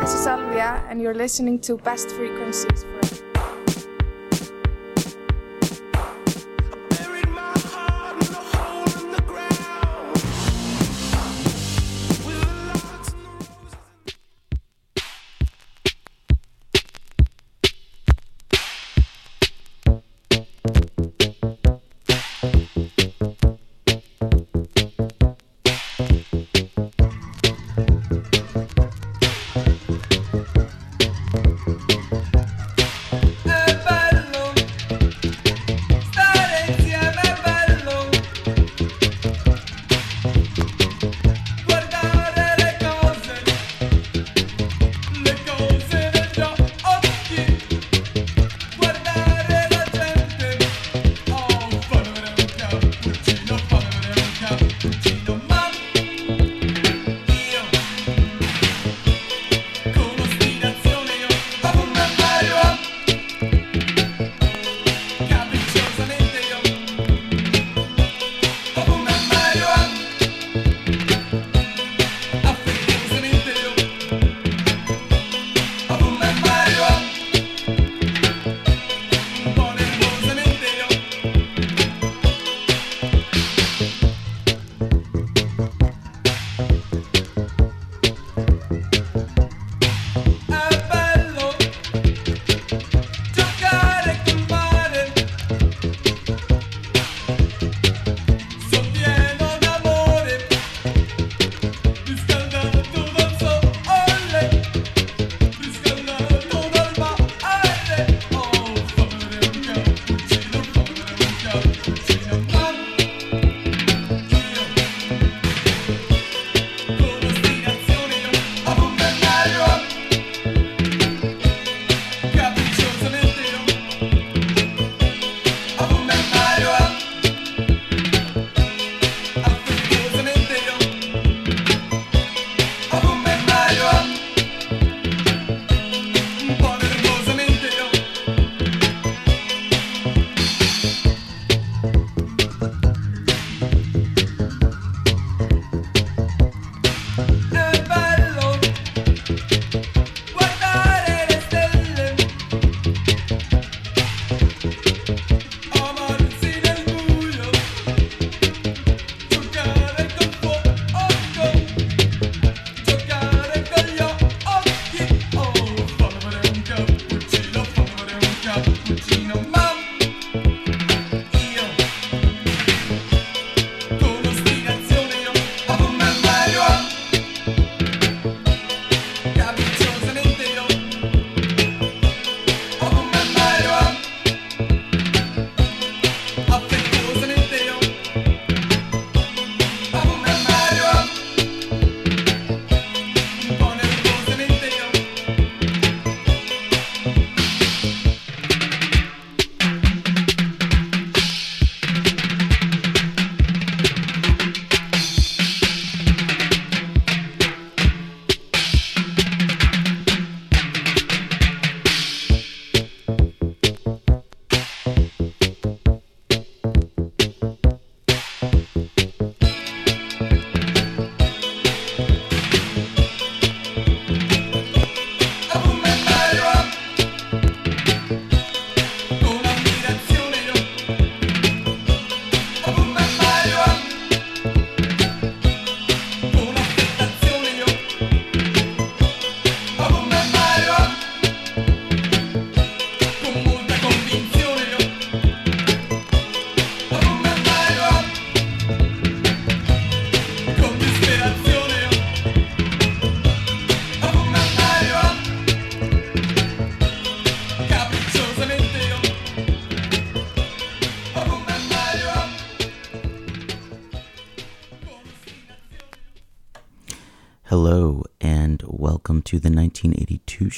This is Alvia, and you're listening to Best Frequencies.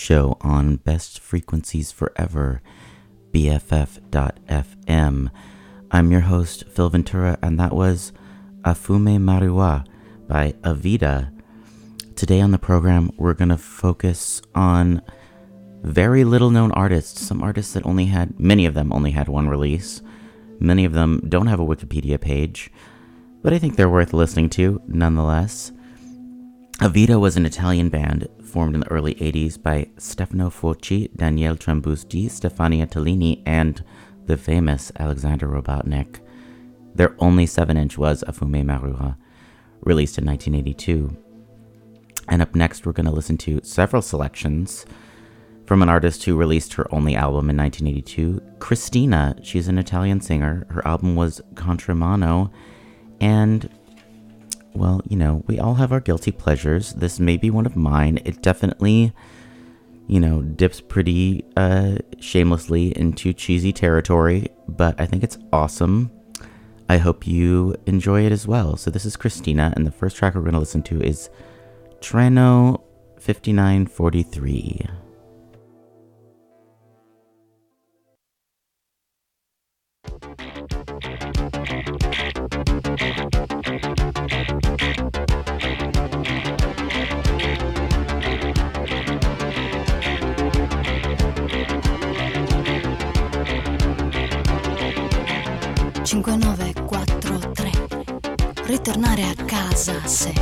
show on Best Frequencies Forever, BFF.FM. I'm your host, Phil Ventura, and that was A Fumme Mariua by Avida. Today on the program, we're going to focus on very little known artists, some artists that only had, many of them only had one release. Many of them don't have a Wikipedia page, but I think they're worth listening to nonetheless. Avida was an Italian band formed in the early 80s by Stefano Focci, Daniele Trambusti, Stefania Tellini, and the famous Alexander Robotnik. Their only 7 inch was A Fumme Mariua, released in 1982. And up next, we're going to listen to several selections from an artist who released her only album in 1982, Cristina. She's an Italian singer. Her album was Contremano, and well, you know, we all have our guilty pleasures. This may be one of mine. It definitely, you know, dips pretty uh, shamelessly into cheesy territory, but I think it's awesome. I hope you enjoy it as well. So, this is Cristina, and the first track we're going to listen to is Treno 5943. Ritornare a casa se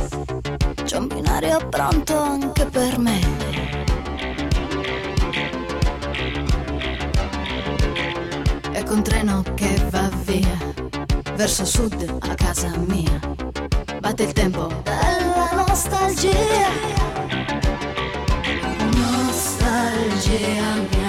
c'è un binario pronto anche per me. Ecco un treno che va via verso sud a casa mia. Batte il tempo della nostalgia. Nostalgia mi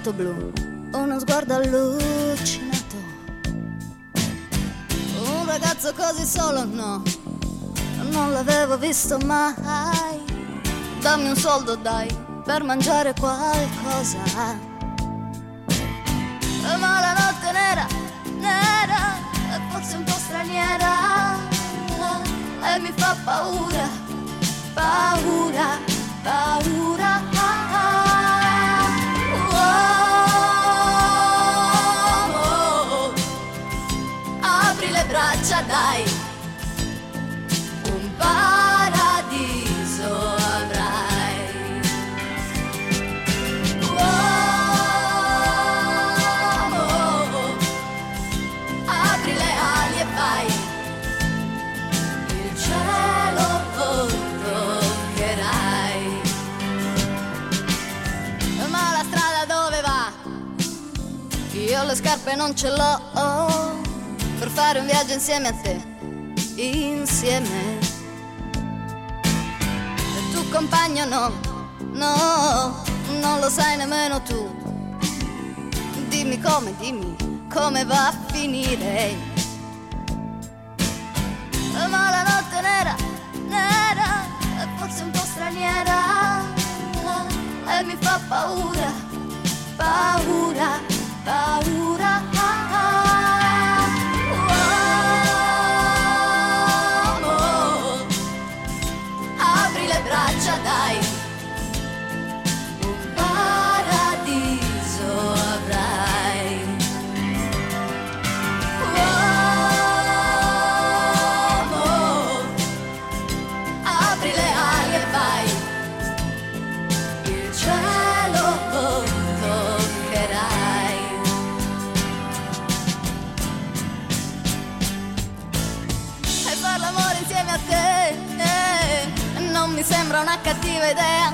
giubbotto blu, uno sguardo allucinato. Un ragazzo così solo, no, non l'avevo visto mai. Dammi un soldo, dai, per mangiare qualcosa. Scarpe non ce l'ho per fare un viaggio insieme a te, insieme. E tu compagno no, no, non lo sai nemmeno tu. Dimmi come, dimmi come va a finire. Ma la notte nera, nera, è forse un po' straniera e mi fa paura, paura, paura. Cattiva idea.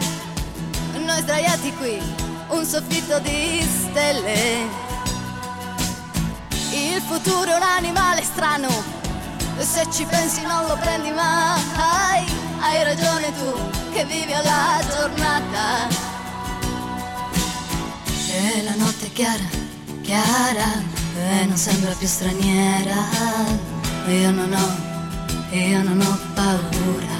Noi sdraiati qui, un soffitto di stelle. Il futuro è un animale strano, se ci pensi non lo prendi mai. Hai ragione tu che vivi alla giornata. E la notte è chiara, chiara, e non sembra più straniera. Io non ho, io non ho paura.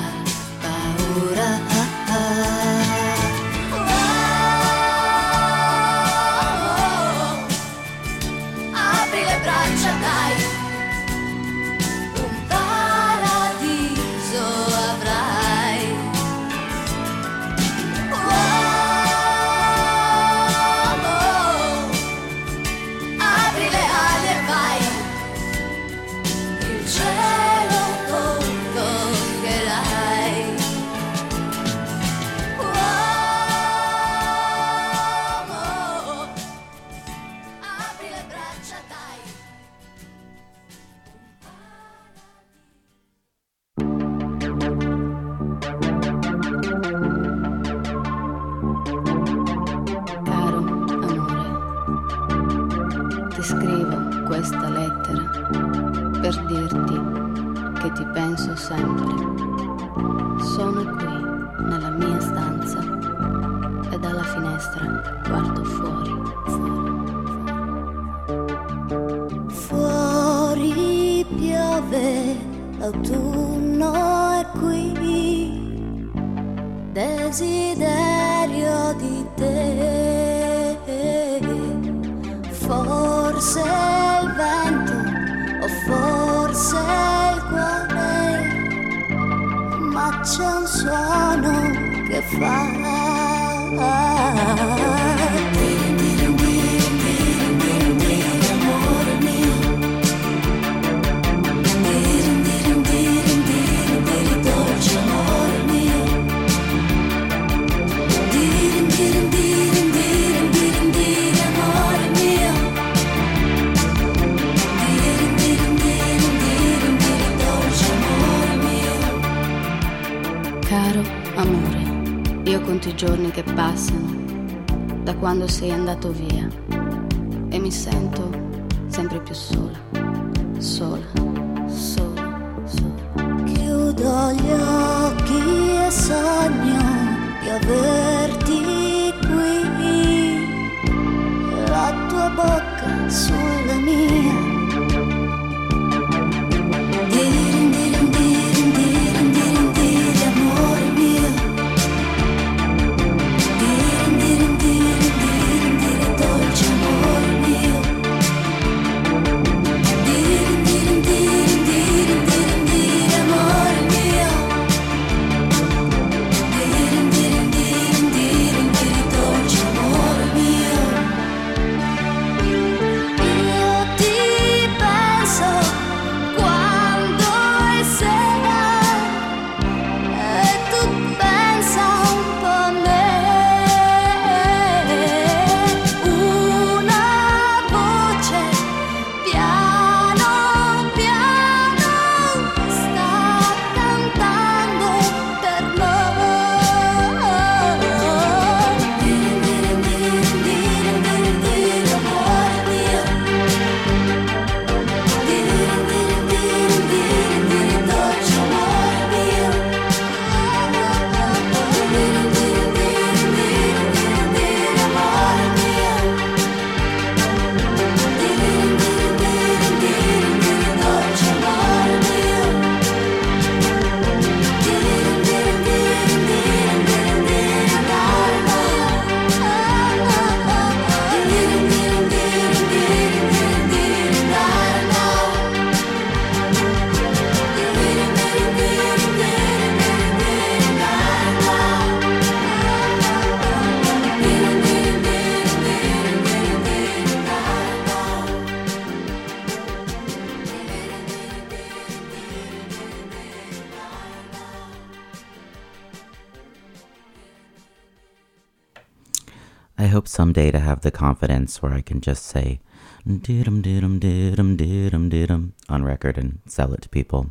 The confidence where I can just say didum didum didum didum didum on record and sell it to people.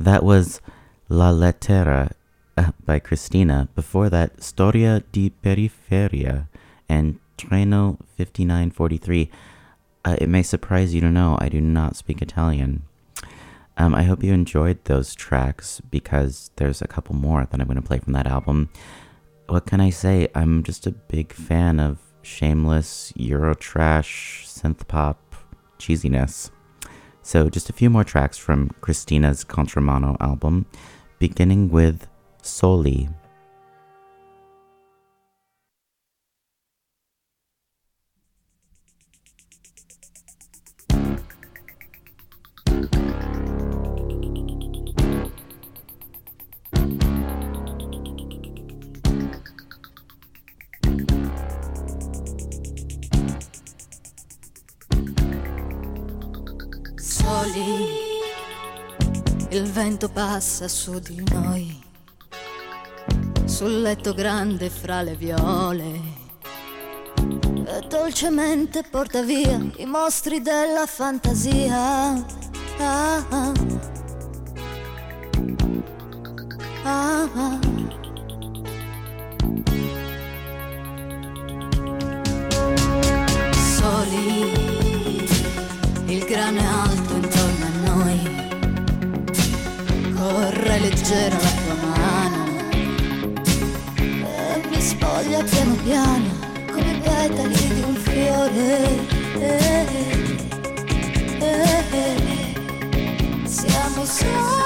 That was La Lettera uh, by Cristina. Before that, Storia di Periferia and Treno 5943. Uh, it may surprise you to know I do not speak Italian. Um, I hope you enjoyed those tracks because there's a couple more that I'm going to play from that album. What can I say? I'm just a big fan of shameless Eurotrash synth pop cheesiness. So, just a few more tracks from Cristina's Contremano album, beginning with Soli. Soli, il vento passa su di noi, sul letto grande fra le viole, e dolcemente porta via i mostri della fantasia. Ah, ah. Ah, ah. Soli, il grano leggera la tua mano e mi spoglia piano piano come petali di un fiore. Eh, eh, eh. Siamo. Soli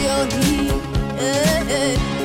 mare di emozioni. Eh,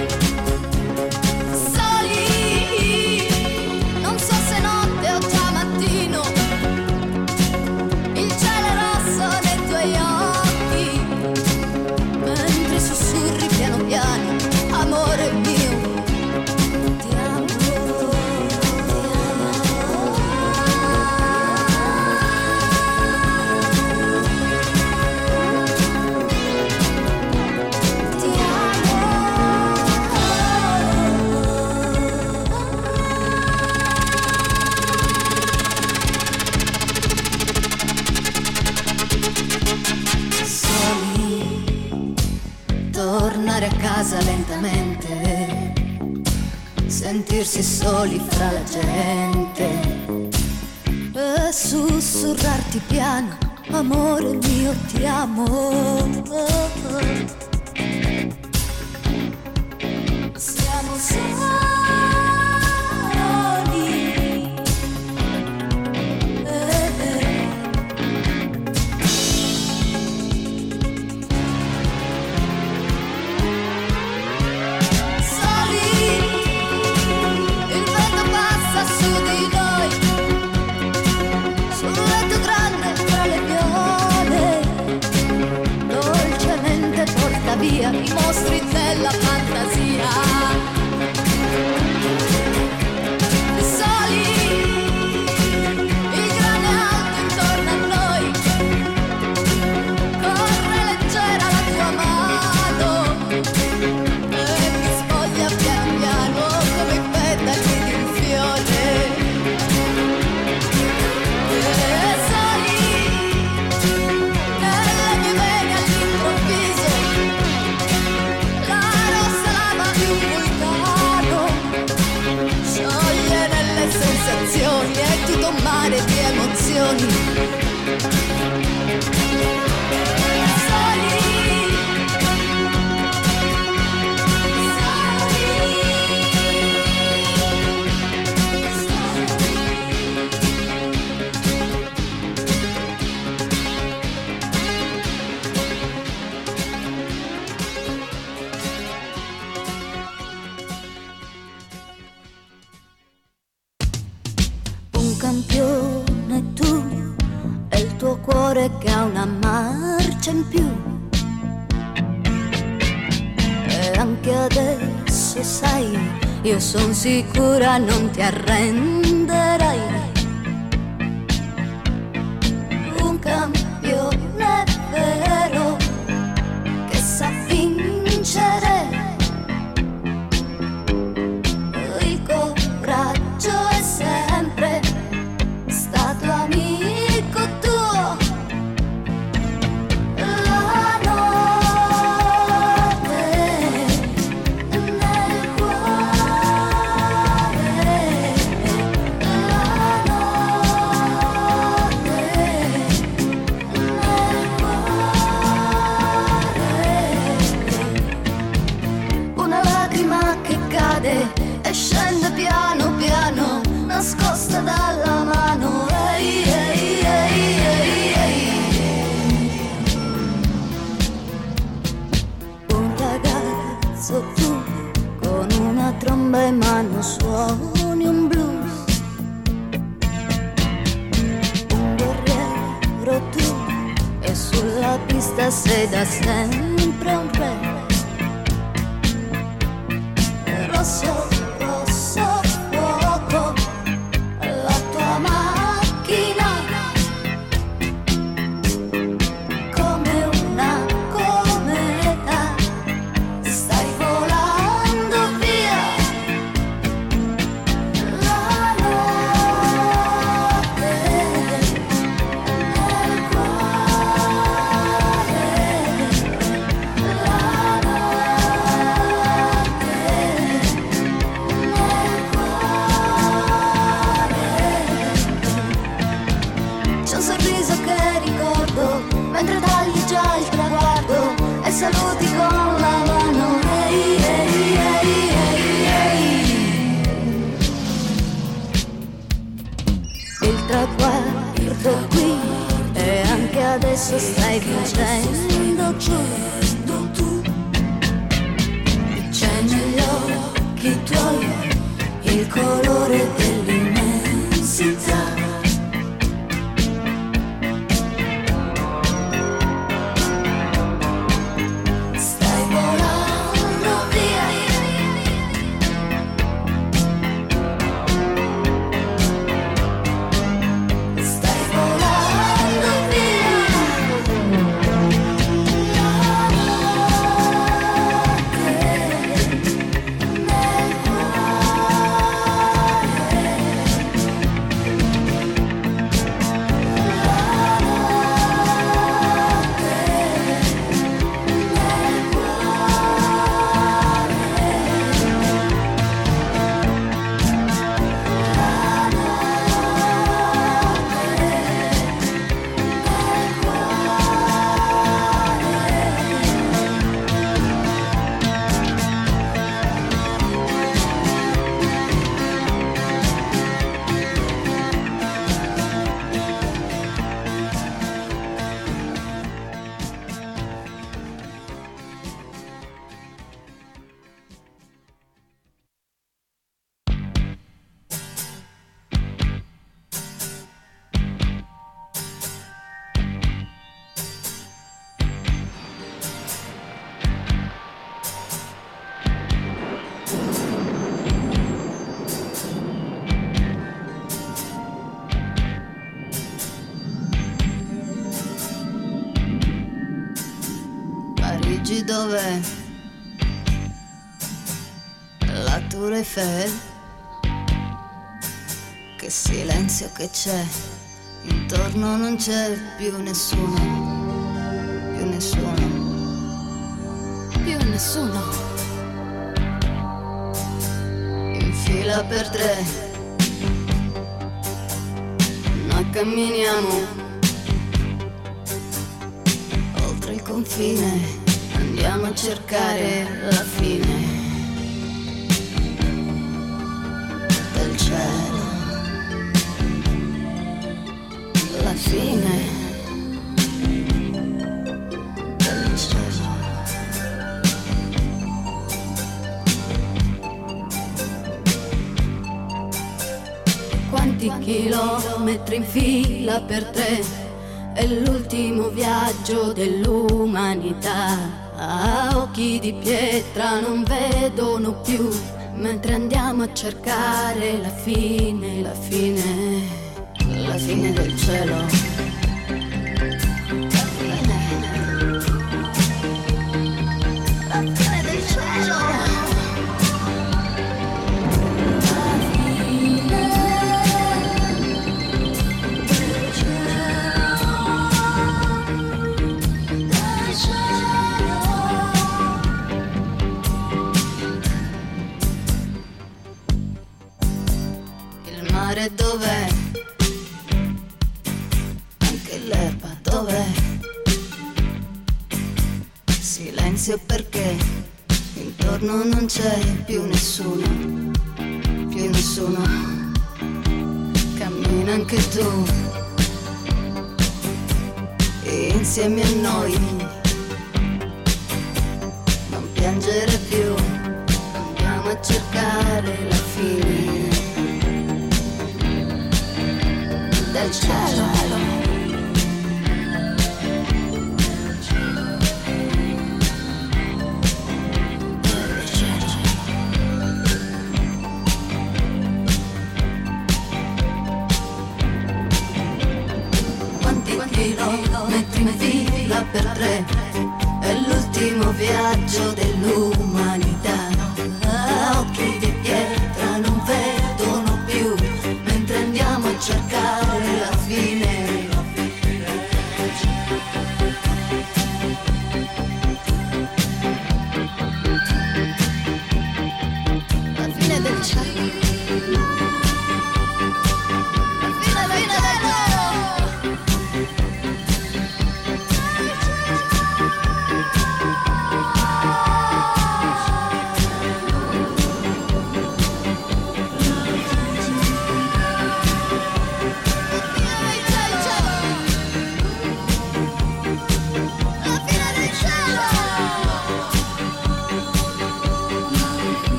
cuore che ha una marcia in più. E anche adesso sai, io sono sicura non ti arrenderai. Eiffel? Che silenzio che c'è, intorno non c'è più nessuno, più nessuno, più nessuno. In fila per tre, noi camminiamo oltre il confine, andiamo a cercare la fine 20 chilometri in fila per tre, è l'ultimo viaggio dell'umanità. A occhi di pietra non vedono più, mentre andiamo a cercare la fine, la fine, la fine del cielo. Intorno non c'è più nessuno, più nessuno. Cammina anche tu, insieme a noi. Non piangere più, viaggio del lupo.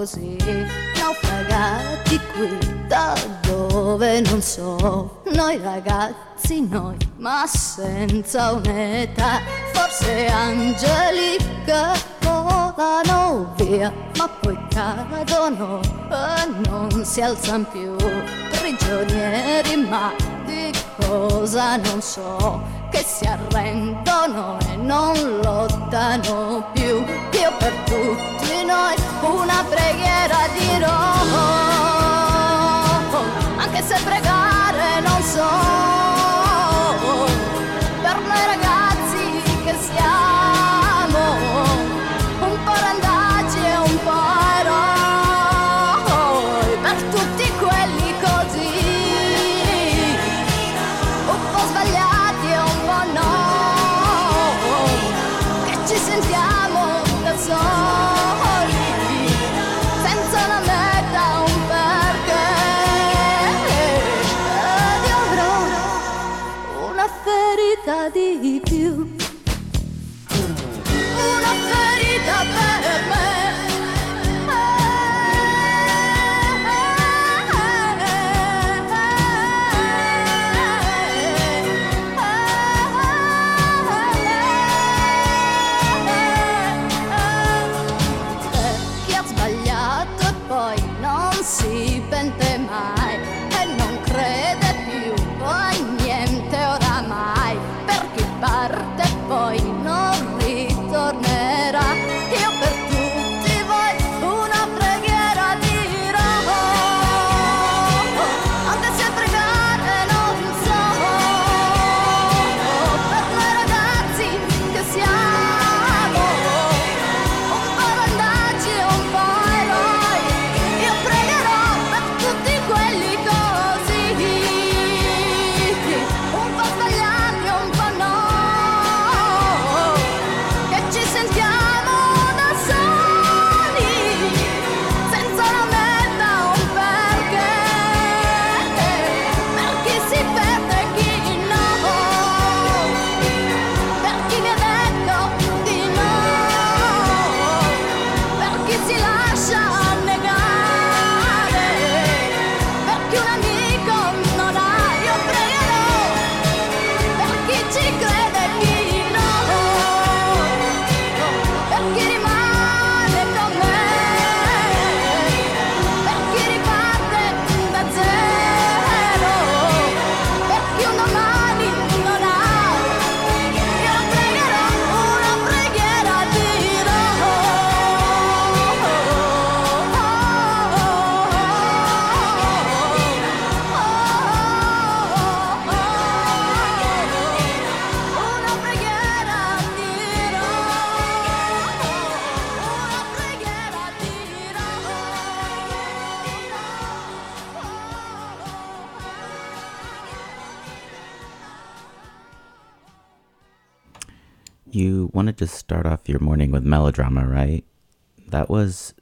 Così naufragati qui da dove non so. Noi ragazzi noi ma senza un'età forse angeli che volano via ma poi cadono e non si alzano più. Prigionieri ma di cosa non so che si arrendono e non lottano più. Io per tutti noi una preghiera dirò, anche se pregare start off your morning with melodrama, right? That was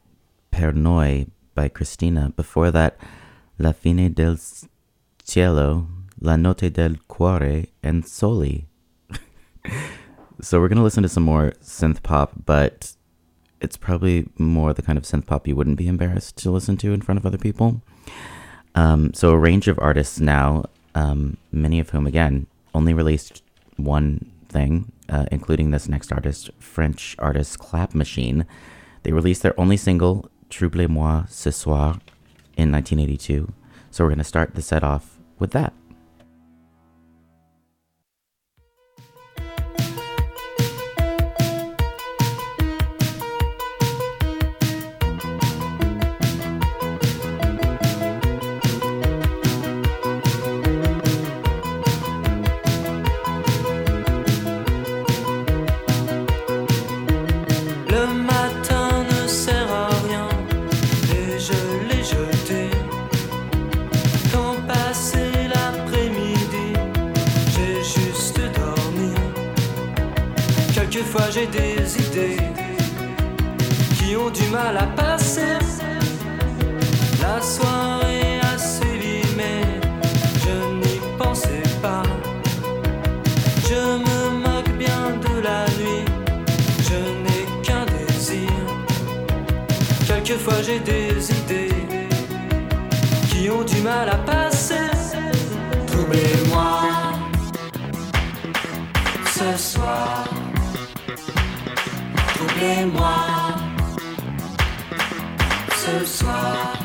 Per Noi by Cristina. Before that, La fine del cielo, La notte del cuore, and Soli. so we're going to listen to some more synth pop, but it's probably more the kind of synth pop you wouldn't be embarrassed to listen to in front of other people. Um, so a range of artists now, um, many of whom, again, only released one thing, uh, including this next artist, French artist Clap Machine. They released their only single, Troublez-moi ce soir, in 1982. So we're going to start the set off with that. Mal à passer. La soirée suivi, mais je n'y pensais pas. Je me moque bien de la nuit, je n'ai qu'un désir. Quelquefois j'ai des idées qui ont du mal à passer. Troublez-moi ce soir. Troublez-moi ce soir.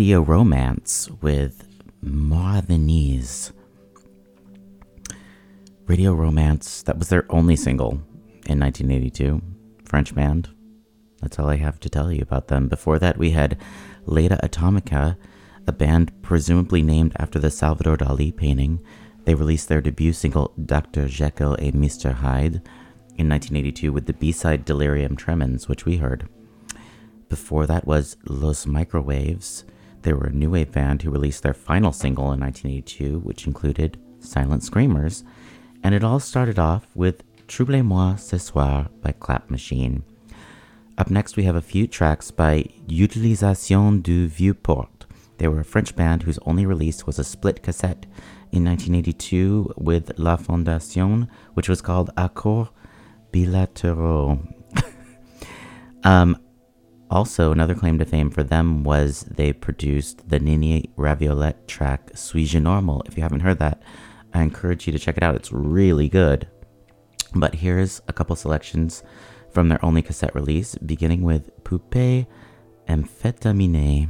Radio Romance with These. Radio Romance, that was their only single in 1982. French band. That's all I have to tell you about them. Before that, we had Leda Atomica, a band presumably named after the Salvador Dali painting. They released their debut single, Dr. Jekyll and Mr. Hyde, in 1982 with the B side Delirium Tremens, which we heard. Before that was Los Microwaves. They were a new wave band who released their final single in 1982, which included Silent Screamers. And it all started off with Troublez-moi ce soir by Clap Machine. Up next, we have a few tracks by Utilisation du Vieux-Port. They were a French band whose only release was a split cassette in 1982 with La Fondation, which was called Accords Bilatéraux. um, also, another claim to fame for them was they produced the Nini Raviolette track Suis-je normale. If you haven't heard that, I encourage you to check it out. It's really good. But here's a couple selections from their only cassette release, beginning with Poupée Amphétaminée.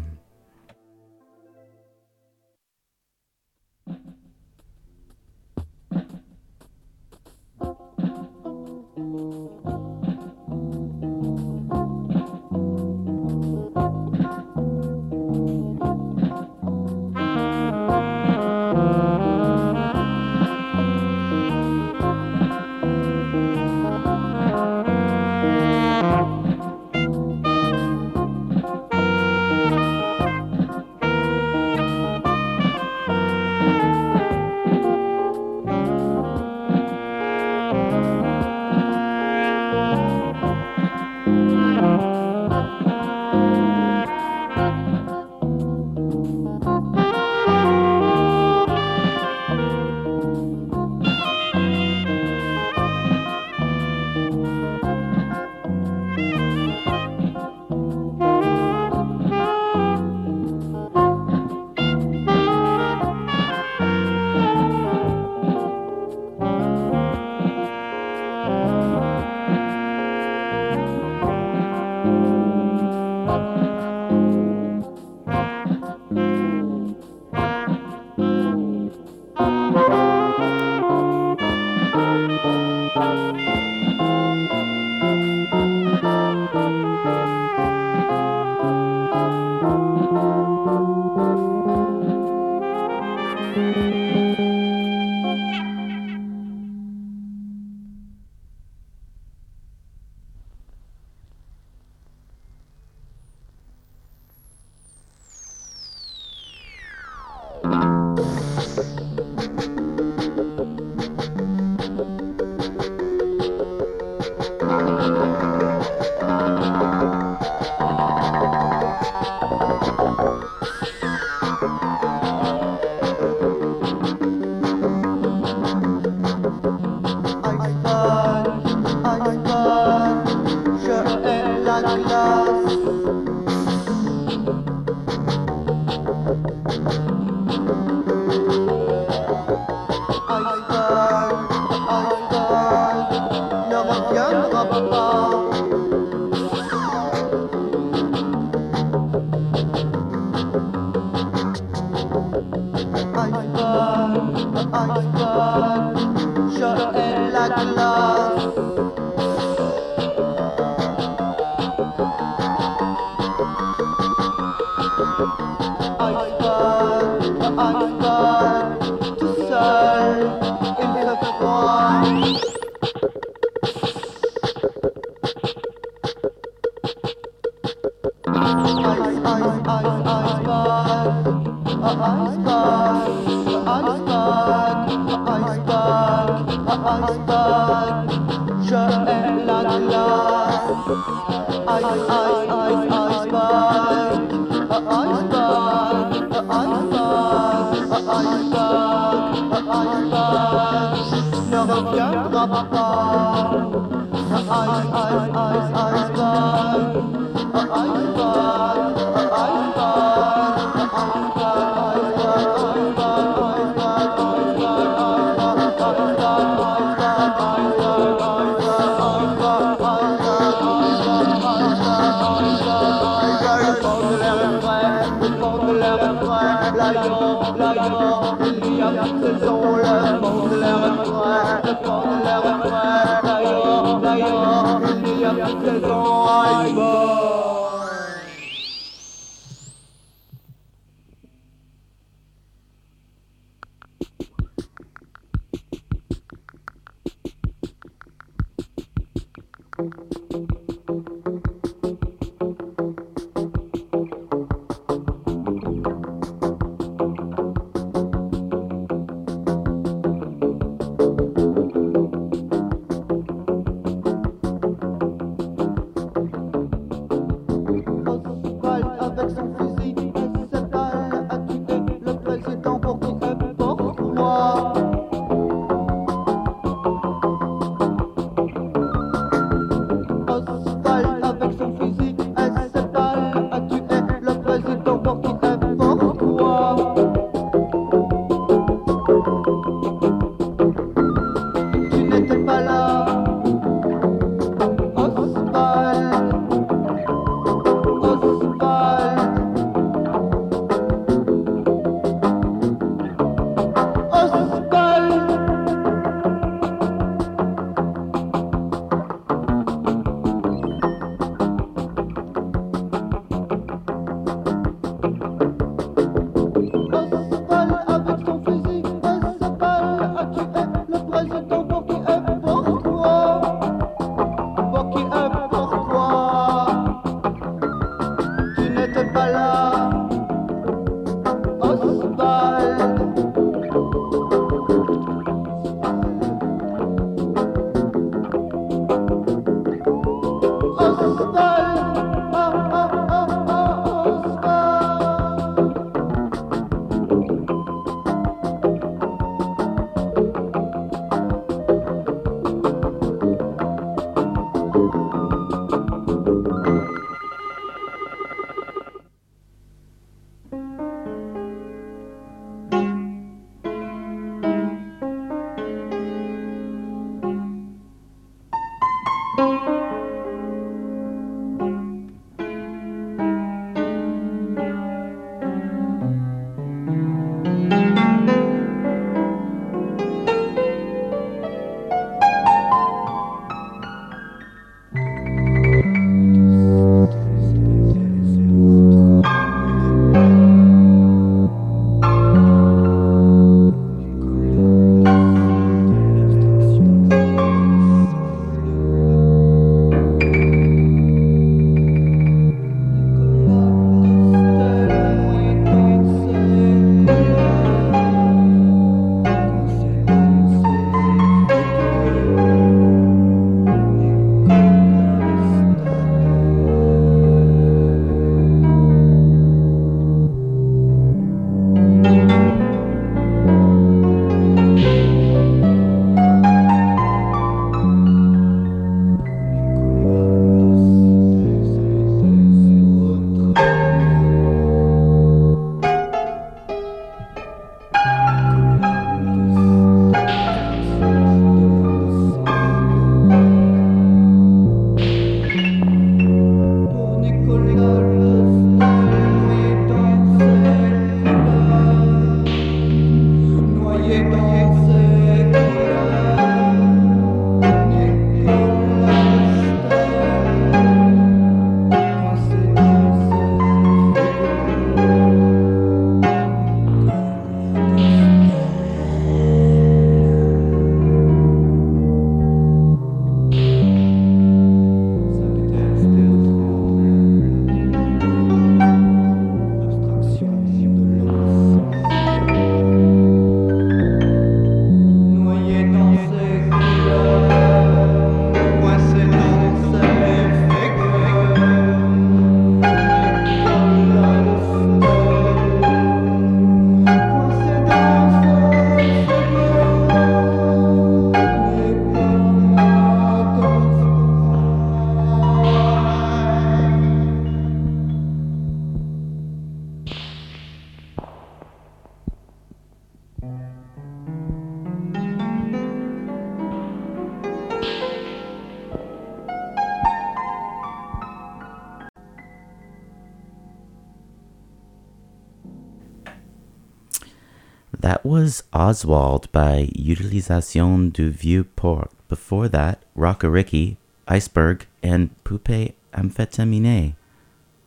That was Oswald by Utilisation du Vieux Port. Before that, Rocka Ricky, Iceberg, and Poupée Amphétamine.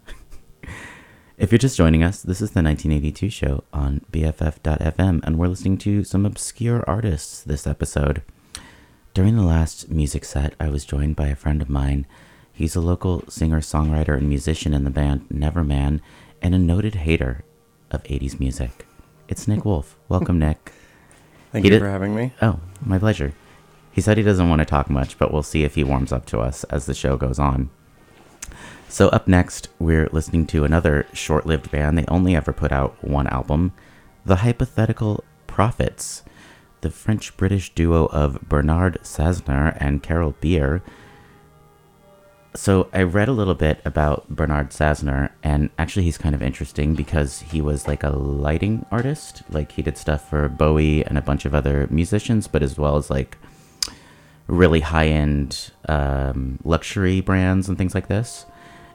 if you're just joining us, this is the 1982 show on BFF.fm, and we're listening to some obscure artists this episode. During the last music set, I was joined by a friend of mine. He's a local singer, songwriter, and musician in the band Neverman, and a noted hater of 80s music. It's Nick Wolf. Welcome, Nick. Thank He you did- for having me. Oh, my pleasure. He said he doesn't want to talk much, but we'll see if he warms up to us as the show goes on. So, up next, we're listening to another short lived band. They only ever put out one album The Hypothetical Prophets, the French British duo of Bernard Szajner and Karel Beer. So, I read a little bit about Bernard Szajner, and actually, he's kind of interesting because he was like a lighting artist. Like, he did stuff for Bowie and a bunch of other musicians, but as well as like really high end um, luxury brands and things like this.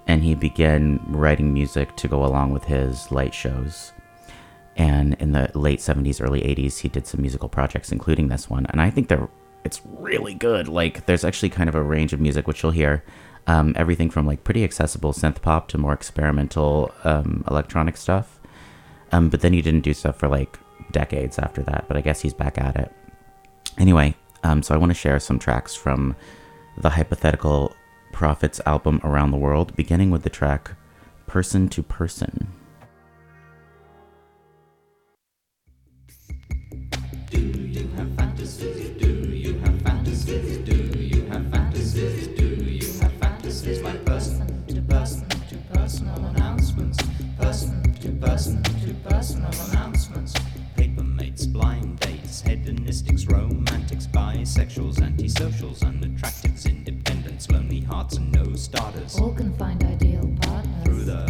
And he began writing music to go along with his light shows. And in the late 70s, early 80s, he did some musical projects, including this one. And I think they're it's really good. Like, there's actually kind of a range of music, which you'll hear. Um, everything from like pretty accessible synth pop to more experimental um, electronic stuff. Um, but then he didn't do stuff for like decades after that. But I guess he's back at it. Anyway, um, so I want to share some tracks from the Hypothetical Prophets album Around the World, beginning with the track Person to Person. Personal announcements, Paper mates, blind dates, hedonistics, romantics, bisexuals, antisocials, unattractives, independents, lonely hearts, and no starters. All can find ideal partners. Through the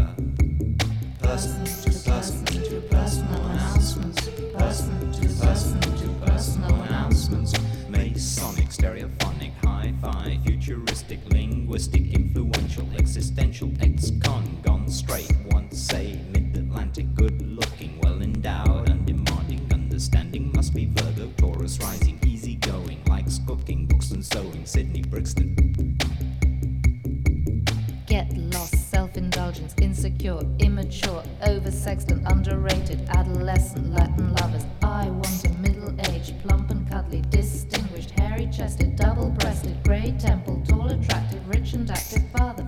person to person to personal announcements, person to person to personal announcements. Masonic, stereophonic, hi-fi, futuristic, linguistic, influential, existential, ex-con, gone straight, once say mid-Atlantic, good-looking, well-endowed, undemanding, understanding, must be Virgo, Taurus, rising, easy going, likes cooking, books and sewing, Sydney Brixton. Get lost, self indulgence, insecure, immature, oversexed and underrated, adolescent, Latin lovers. I want a middle aged, plump and cuddly, distinguished, hairy chested, double breasted, grey temple, tall, attractive, rich and active father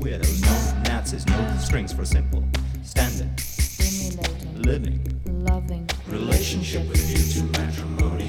weirdos, no Nazis, no strings for simple, standard, Stimulating. living, Loving. relationship with you to matrimony.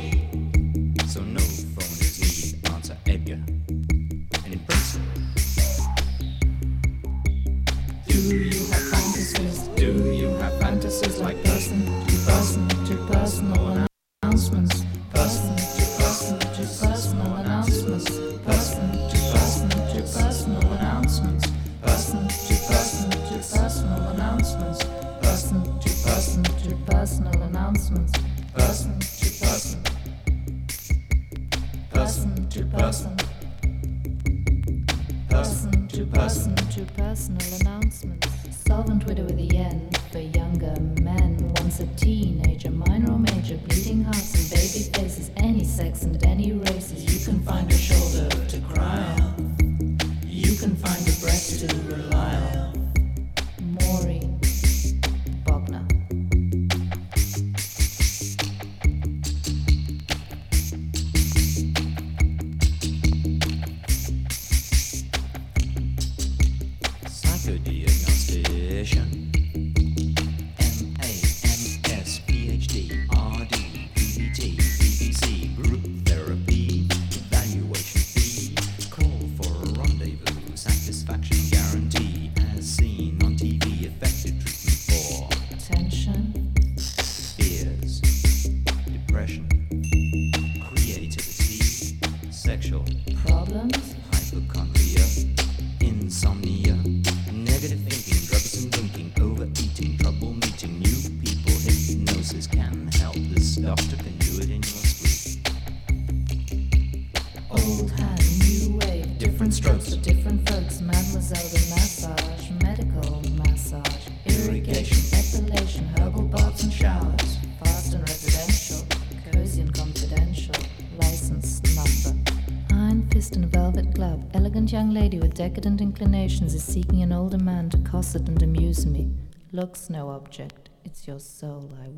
decadent inclinations is seeking an older man to cosset and amuse me. Looks no object, it's your soul I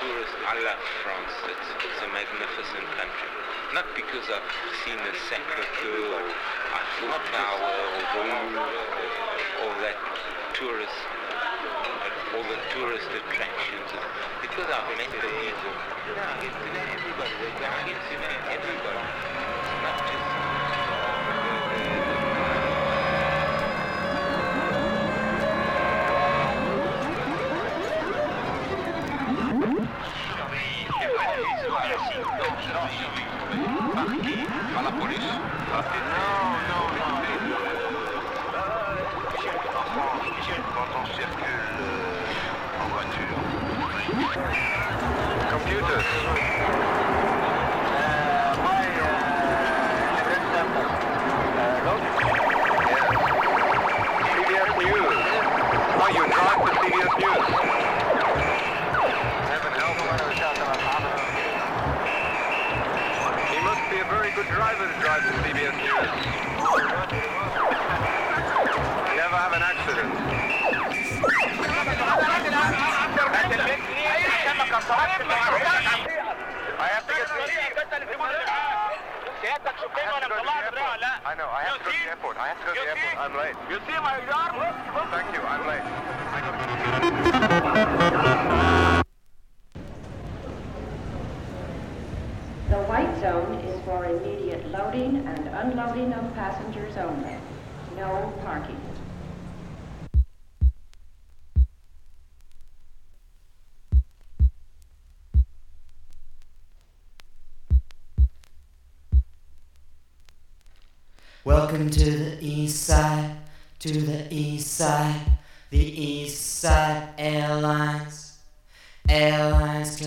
tourism. I love France. It's, it's a magnificent country. Not because I've seen the Sacre-Cœur or Eiffel Tower or Louvre or that tourist, all the tourist attractions. Because I've met the people. Now I get to know everybody. I get to know everybody. Welcome to the east side, to the east side, the east side airlines. Airlines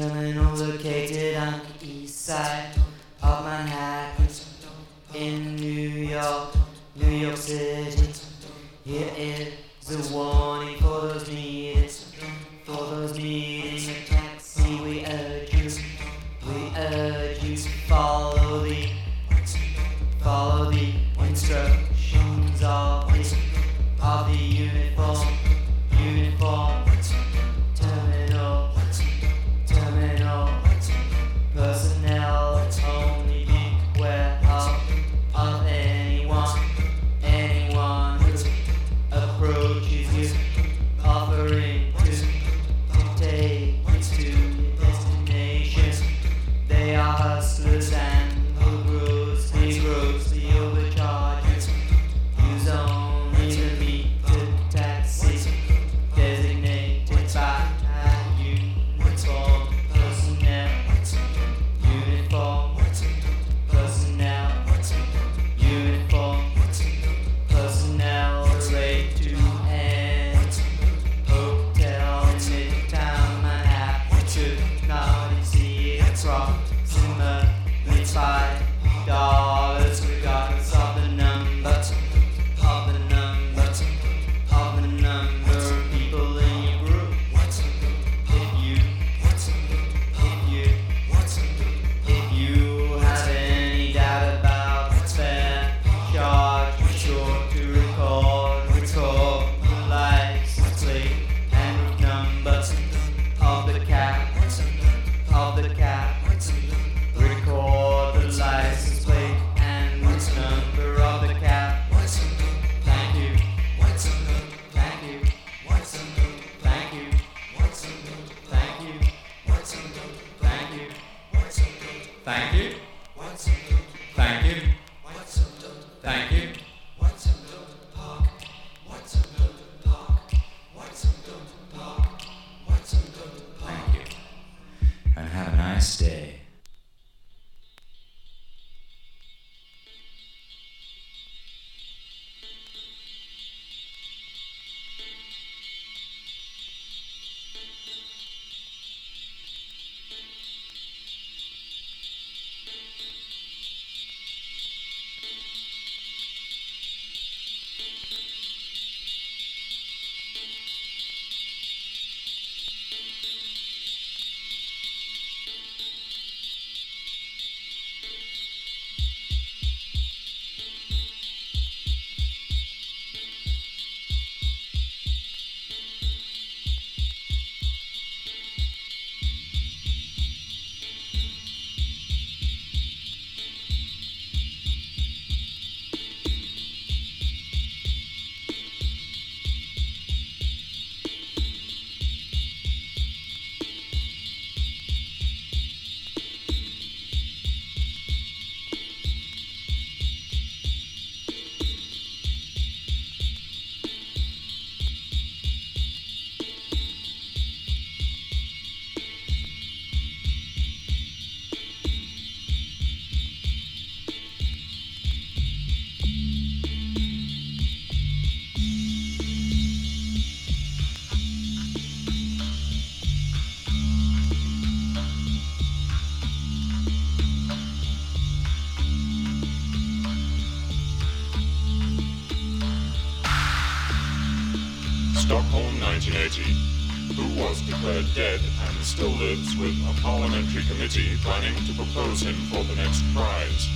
1980, who was declared dead and still lives with a parliamentary committee planning to propose him for the next prize.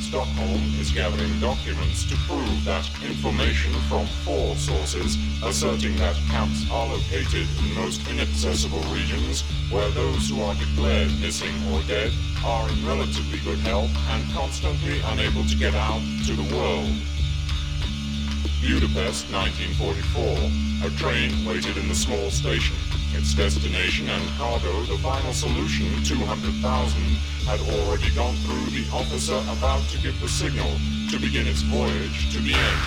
Stockholm is gathering documents to prove that information from four sources asserting that camps are located in most inaccessible regions where those who are declared missing or dead are in relatively good health and constantly unable to get out to the world. Budapest, 1944. A train waited in the small station. Its destination and cargo, the final solution, 200,000, had already gone through the officer about to give the signal to begin its voyage to the end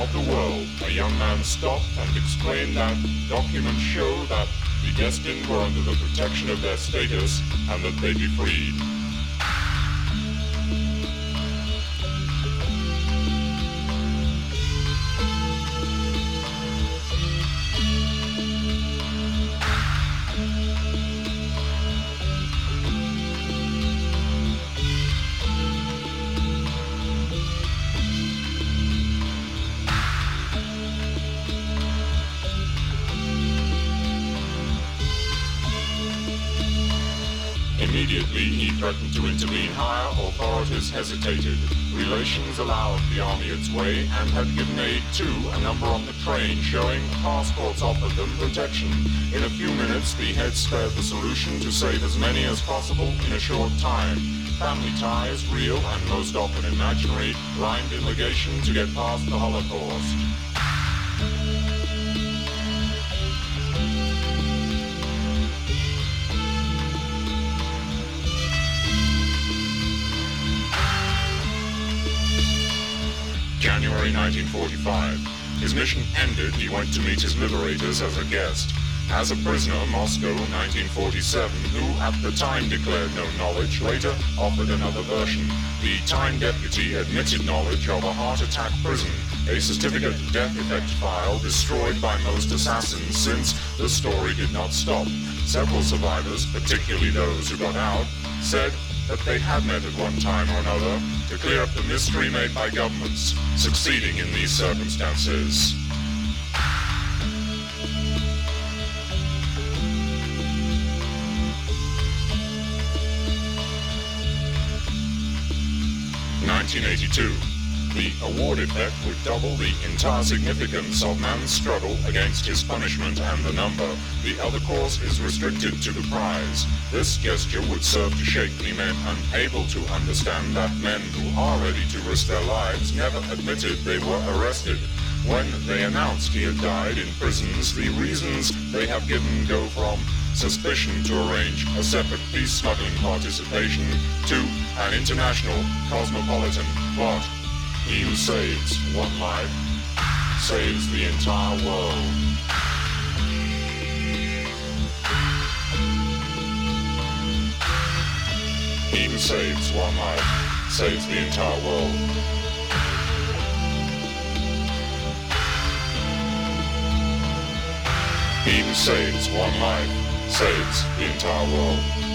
of the world. A young man stopped and explained that documents show that the destined were under the protection of their status and that they'd be freed. Hesitated. Relations allowed the army its way and had given aid to a number on the train, showing passports offered them protection. In a few minutes, the heads spared the solution to save as many as possible in a short time. Family ties, real and most often imaginary, lined in legation to get past the Holocaust. 1945. His mission ended, he went to meet his liberators as a guest. As a prisoner, Moscow, 1947, who at the time declared no knowledge, later offered another version. The Time deputy admitted knowledge of a heart attack prison, a certificate of death effect file destroyed by most assassins since the story did not stop. Several survivors, particularly those who got out, said that they had met at one time or another to clear up the mystery made by governments, succeeding in these circumstances. Nineteen eighty-two. The award effect would double the entire significance of man's struggle against his punishment and the number. The other course is restricted to the prize. This gesture would serve to shake the men unable to understand that men who are ready to risk their lives never admitted they were arrested. When they announced he had died in prisons, the reasons they have given go from suspicion to arrange a separate peace smuggling participation to an international cosmopolitan plot. He who saves one life saves the entire world. He who saves one life saves the entire world. He who saves one life saves the entire world.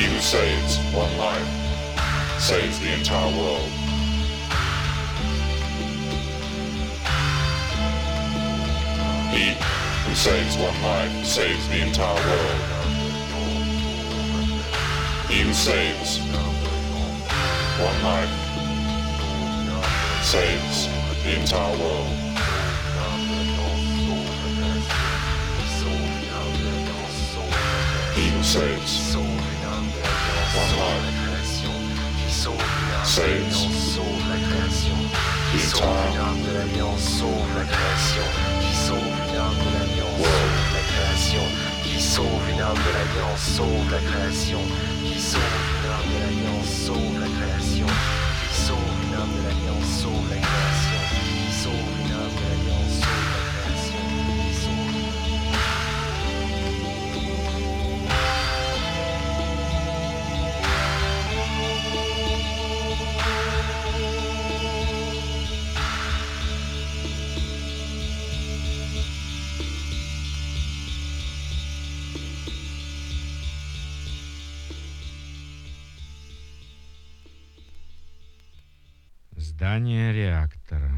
He who saves one life saves the entire world. He who saves one life saves the entire world. He who saves one life saves the entire world. He who saves Sauve la création, qui sauve une arme de l'Alliance, sauve la création, qui sauve une arme de l'Alliance, sauve la création, qui sauve une arme de l'Alliance, sauve la création, qui sauve une arme de l'Alliance, sauve la création. Здание реактора.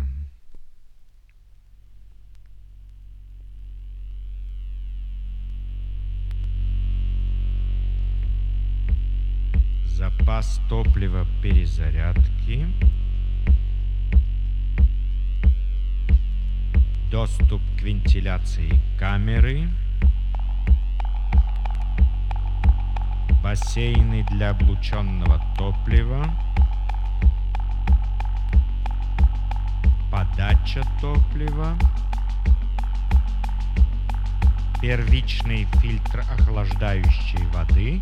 Запас топлива перезарядки. Доступ к вентиляции камеры. Бассейны для облученного топлива. Подача топлива. Первичный фильтр охлаждающей воды.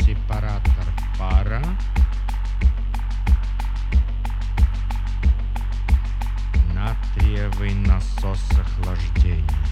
Сепаратор пара. Натриевый насос охлаждения.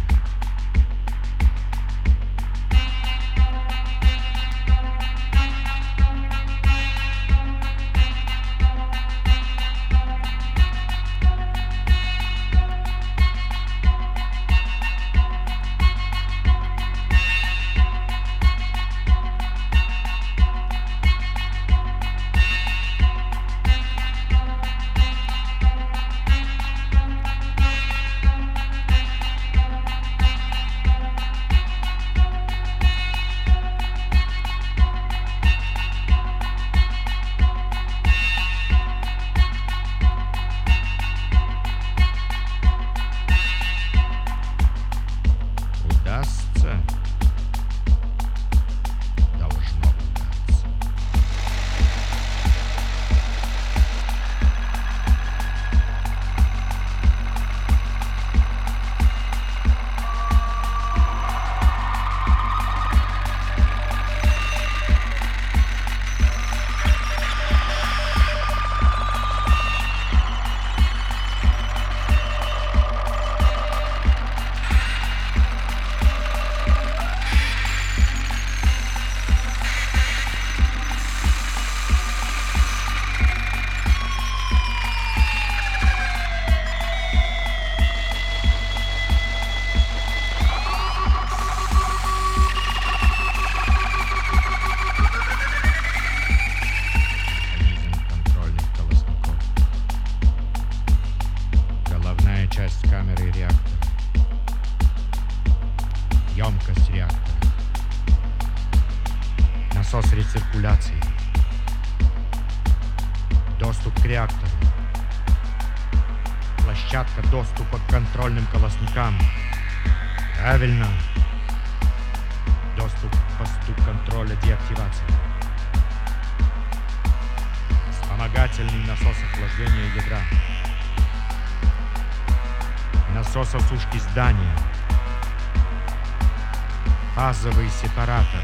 газовый сепаратор.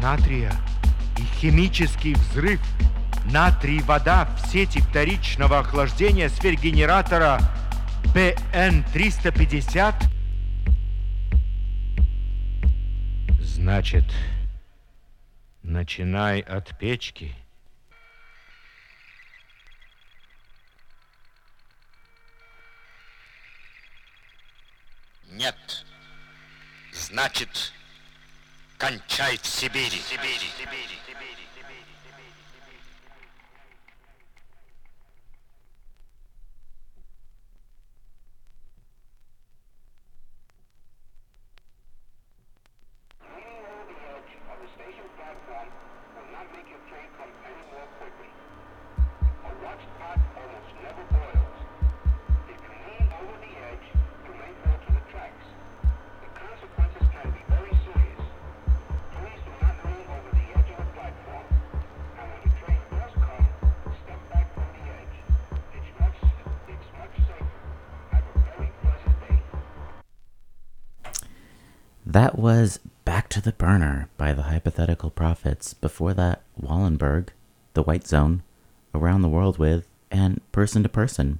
Натрия и химический взрыв натрий-вода в сети вторичного охлаждения сфер-генератора ПН-350? Значит, начинай от печки. Нет. Значит, Çay Sibiri. Sibiri. Sibiri. That was Back to the Burner by the Hypothetical Prophets. Before that, Wallenberg, The White Zone, Around the World with, and Person to Person.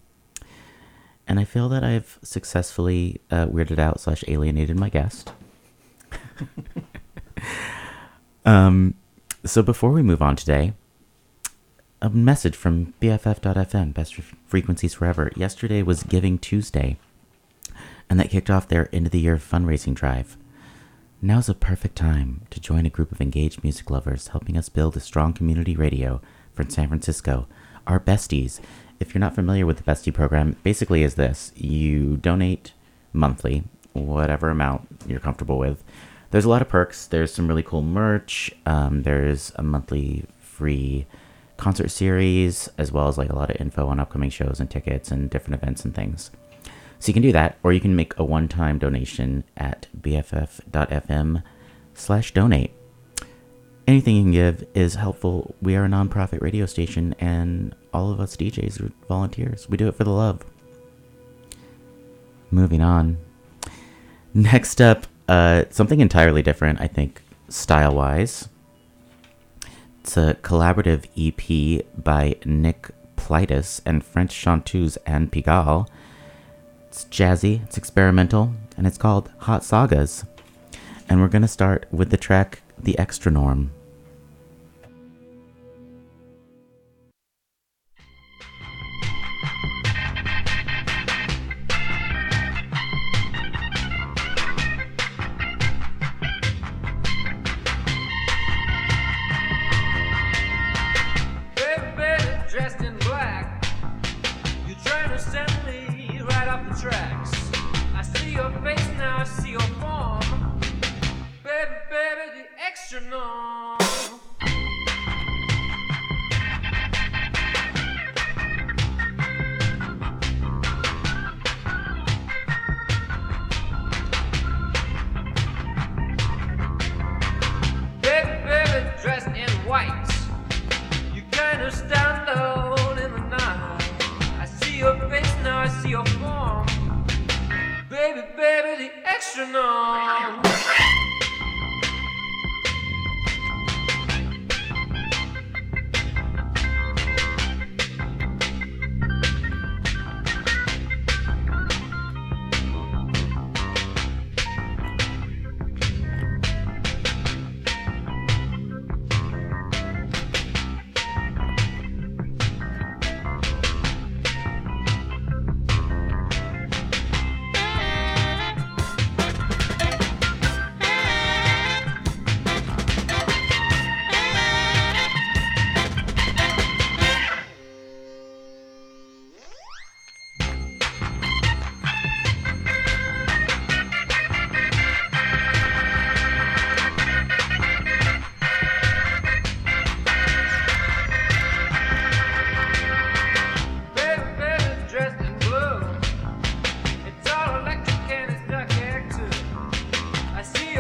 And I feel that I've successfully uh, weirded out slash alienated my guest. um, so before we move on today, a message from BFF.FM, Best Frequencies Forever. Yesterday was Giving Tuesday, and that kicked off their end of the year fundraising drive. Now's a perfect time to join a group of engaged music lovers helping us build a strong community radio from San Francisco. Our besties. If you're not familiar with the Bestie program, basically is this you donate monthly, whatever amount you're comfortable with. There's a lot of perks. There's some really cool merch. Um, there's a monthly free concert series, as well as like a lot of info on upcoming shows and tickets and different events and things. So you can do that, or you can make a one-time donation at bff.fm slash donate. Anything you can give is helpful. We are a nonprofit radio station, and all of us DJs are volunteers. We do it for the love. Moving on. Next up, uh, something entirely different, I think, style wise. It's a collaborative EP by Nick Plytas and French chanteuse Anne Pigalle. It's jazzy, it's experimental, and it's called Hot Sagas. And we're going to start with the track The Extra Norm.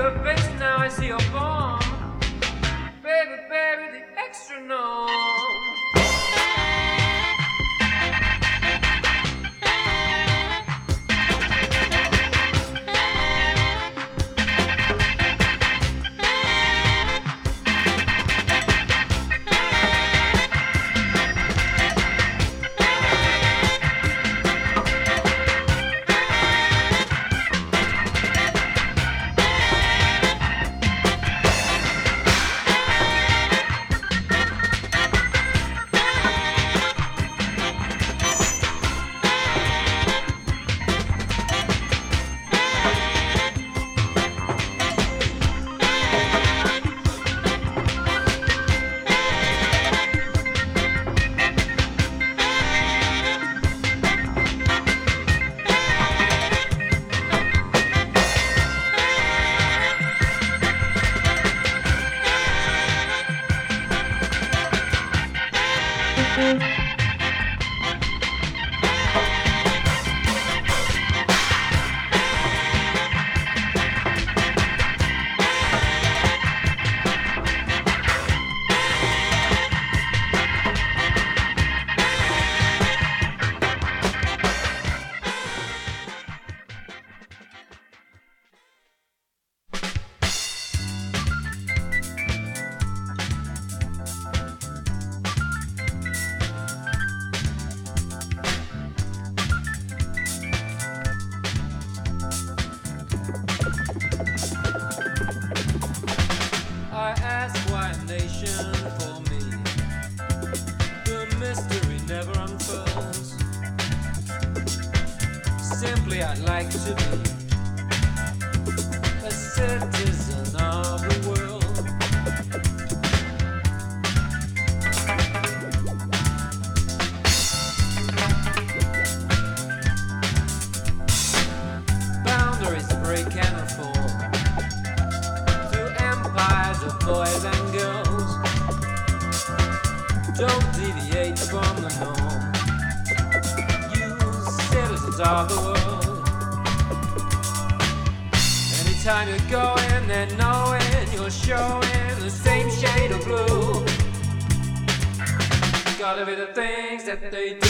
Your face now, I see your form. Baby, baby, the extra norm. That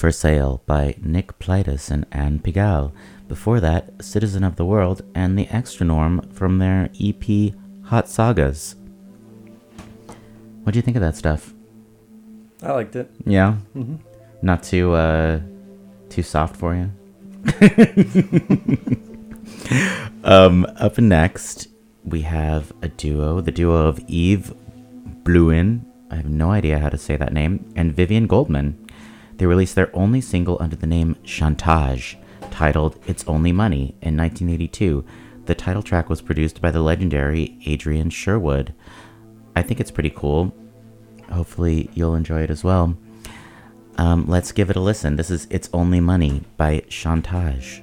for Sale by Nick Plytas and Anne Pigalle. Before that, Citizen of the World and The Extra Norm from their EP Hot Sagas. What do you think of that stuff? I liked it. Yeah. Mhm. Not too uh too soft for you. um up next we have a duo, the duo of Eve Blouin, I have no idea how to say that name, and Vivien Goldman. They released their only single under the name Chantage, titled It's Only Money in 1982. The title track was produced by the legendary Adrian Sherwood. I think it's pretty cool. Hopefully, you'll enjoy it as well. Um, let's give it a listen. This is It's Only Money by Chantage.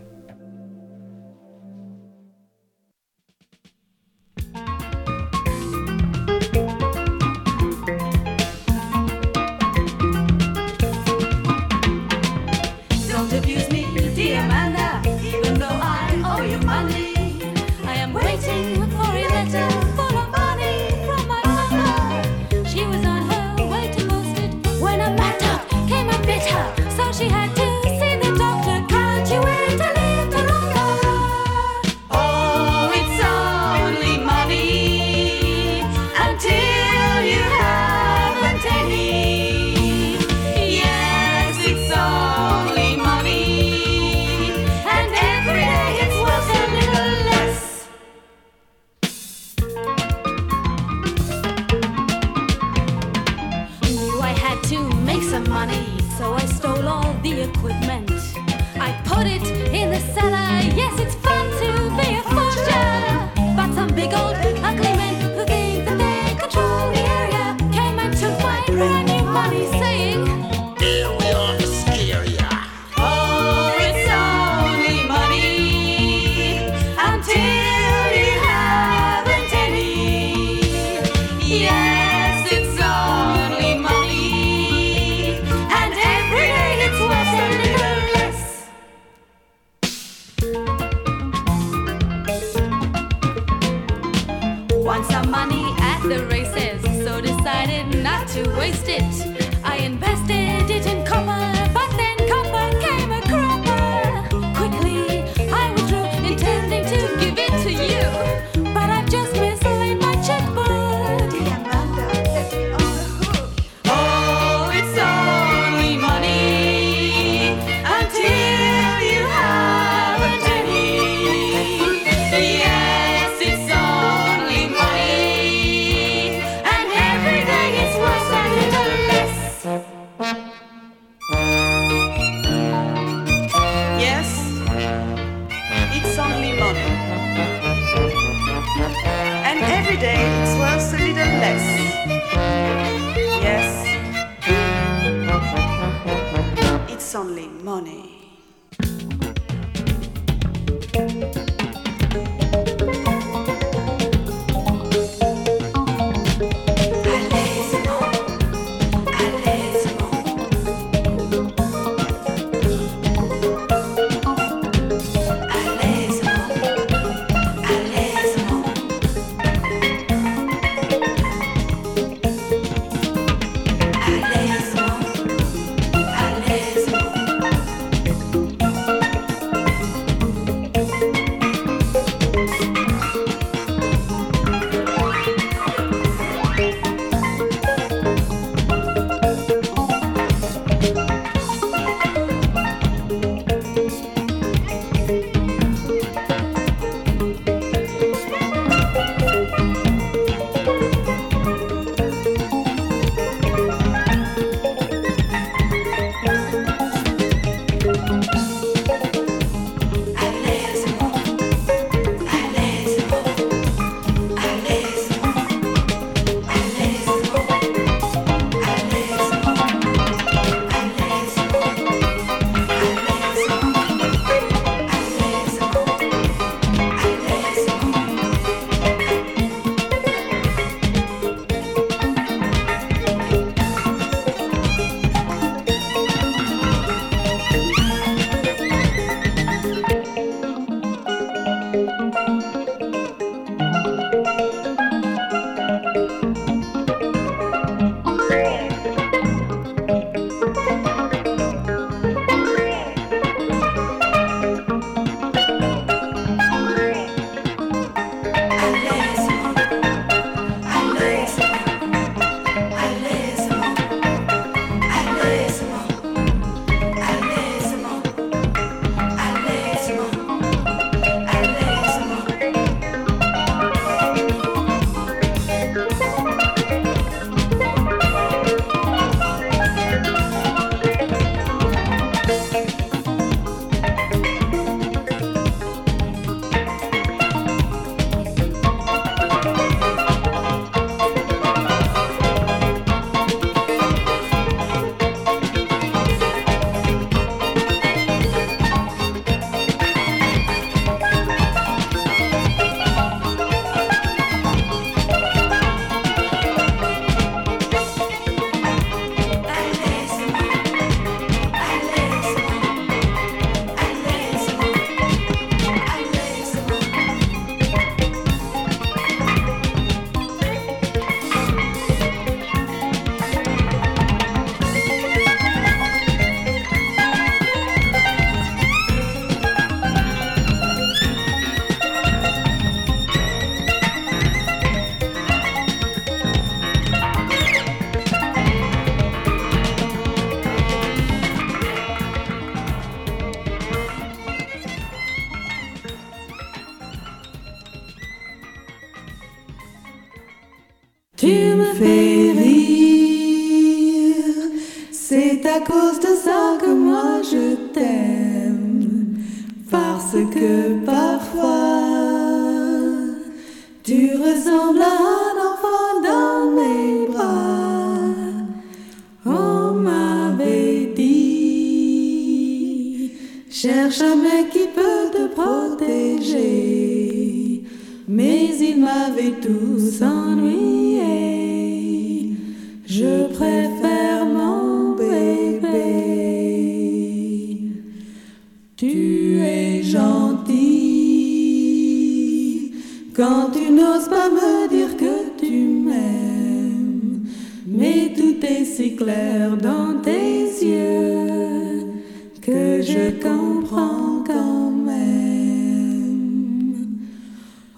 Je comprends quand même.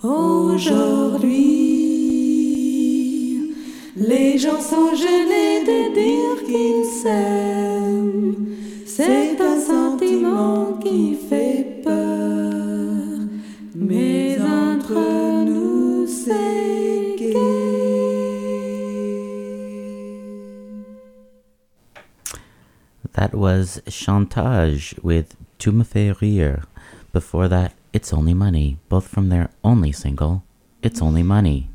Aujourd'hui, les gens sont gênés de dire qu'ils s'aiment. C'est un sentiment qui fait was Chantage with Tu me fais rire. Before that, It's Only Money, both from their only single, It's Only Money.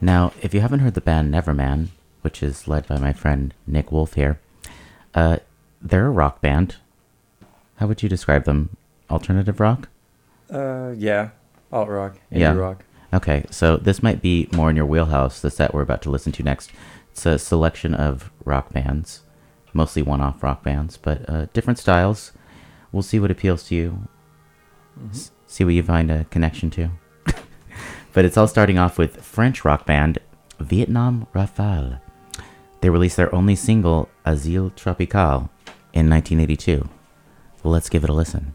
now, if you haven't heard the band Neverman, which is led by my friend Nick Wolf here, uh, they're a rock band. How would you describe them? Alternative rock? Uh, yeah, alt rock, indie yeah. rock. Okay, so this might be more in your wheelhouse, the set we're about to listen to next. It's a selection of rock bands, mostly one off rock bands, but uh, different styles. We'll see what appeals to you, S- see what you find a connection to. but it's all starting off with French rock band Vietnam Rafale. They released their only single, Asile Tropical, in 1982. Let's give it a listen.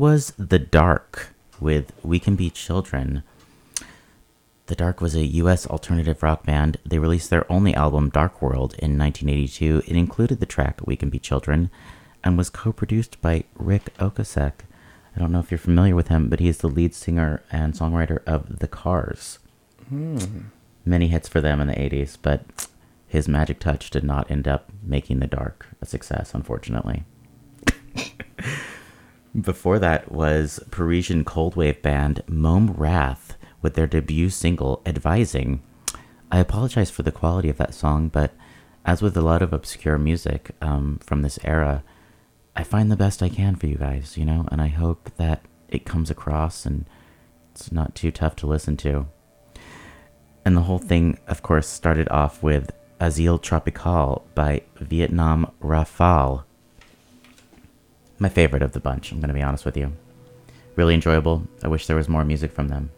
Was The Dark with We Can Be Children. The Dark was a US alternative rock band. They released their only album, Dark World, in 1982. It included the track We Can Be Children and was co produced by Ric Ocasek. I don't know if you're familiar with him, but he is the lead singer and songwriter of The Cars. Hmm. Many hits for them in the 80s, but his magic touch did not end up making The Dark a success, unfortunately. Before that was Parisian cold wave band Mome Wrath with their debut single Advising. I apologize for the quality of that song, but as with a lot of obscure music um, from this era, I find the best I can for you guys, you know, and I hope that it comes across and it's not too tough to listen to. And the whole thing, of course, started off with Asile Tropical by Vietnam Rafale. My favorite of the bunch, I'm going to be honest with you. Really enjoyable. I wish there was more music from them.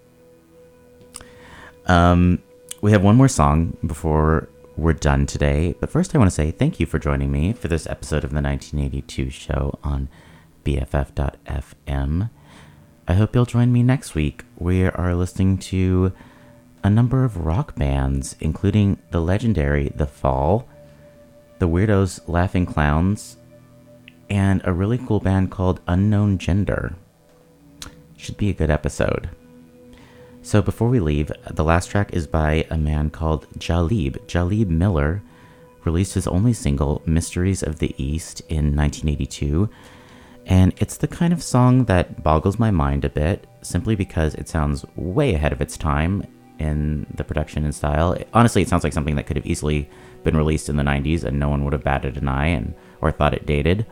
Um, we have one more song before we're done today, but first I want to say thank you for joining me for this episode of the 1982 show on BFF.fm. I hope you'll join me next week. We are listening to a number of rock bands, including the legendary The Fall, the Weirdos Laughing Clowns, and a really cool band called Unknown Gender. Should be a good episode. So before we leave, the last track is by a man called Jalib. Jalib Miller released his only single, Mysteries of the East, in 1982. And it's the kind of song that boggles my mind a bit, simply because it sounds way ahead of its time in the production and style. Honestly, it sounds like something that could have easily been released in the 90s and no one would have batted an eye and or thought it dated.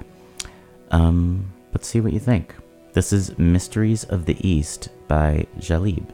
Um, but see what you think. This is Mysteries of the East by Jalib.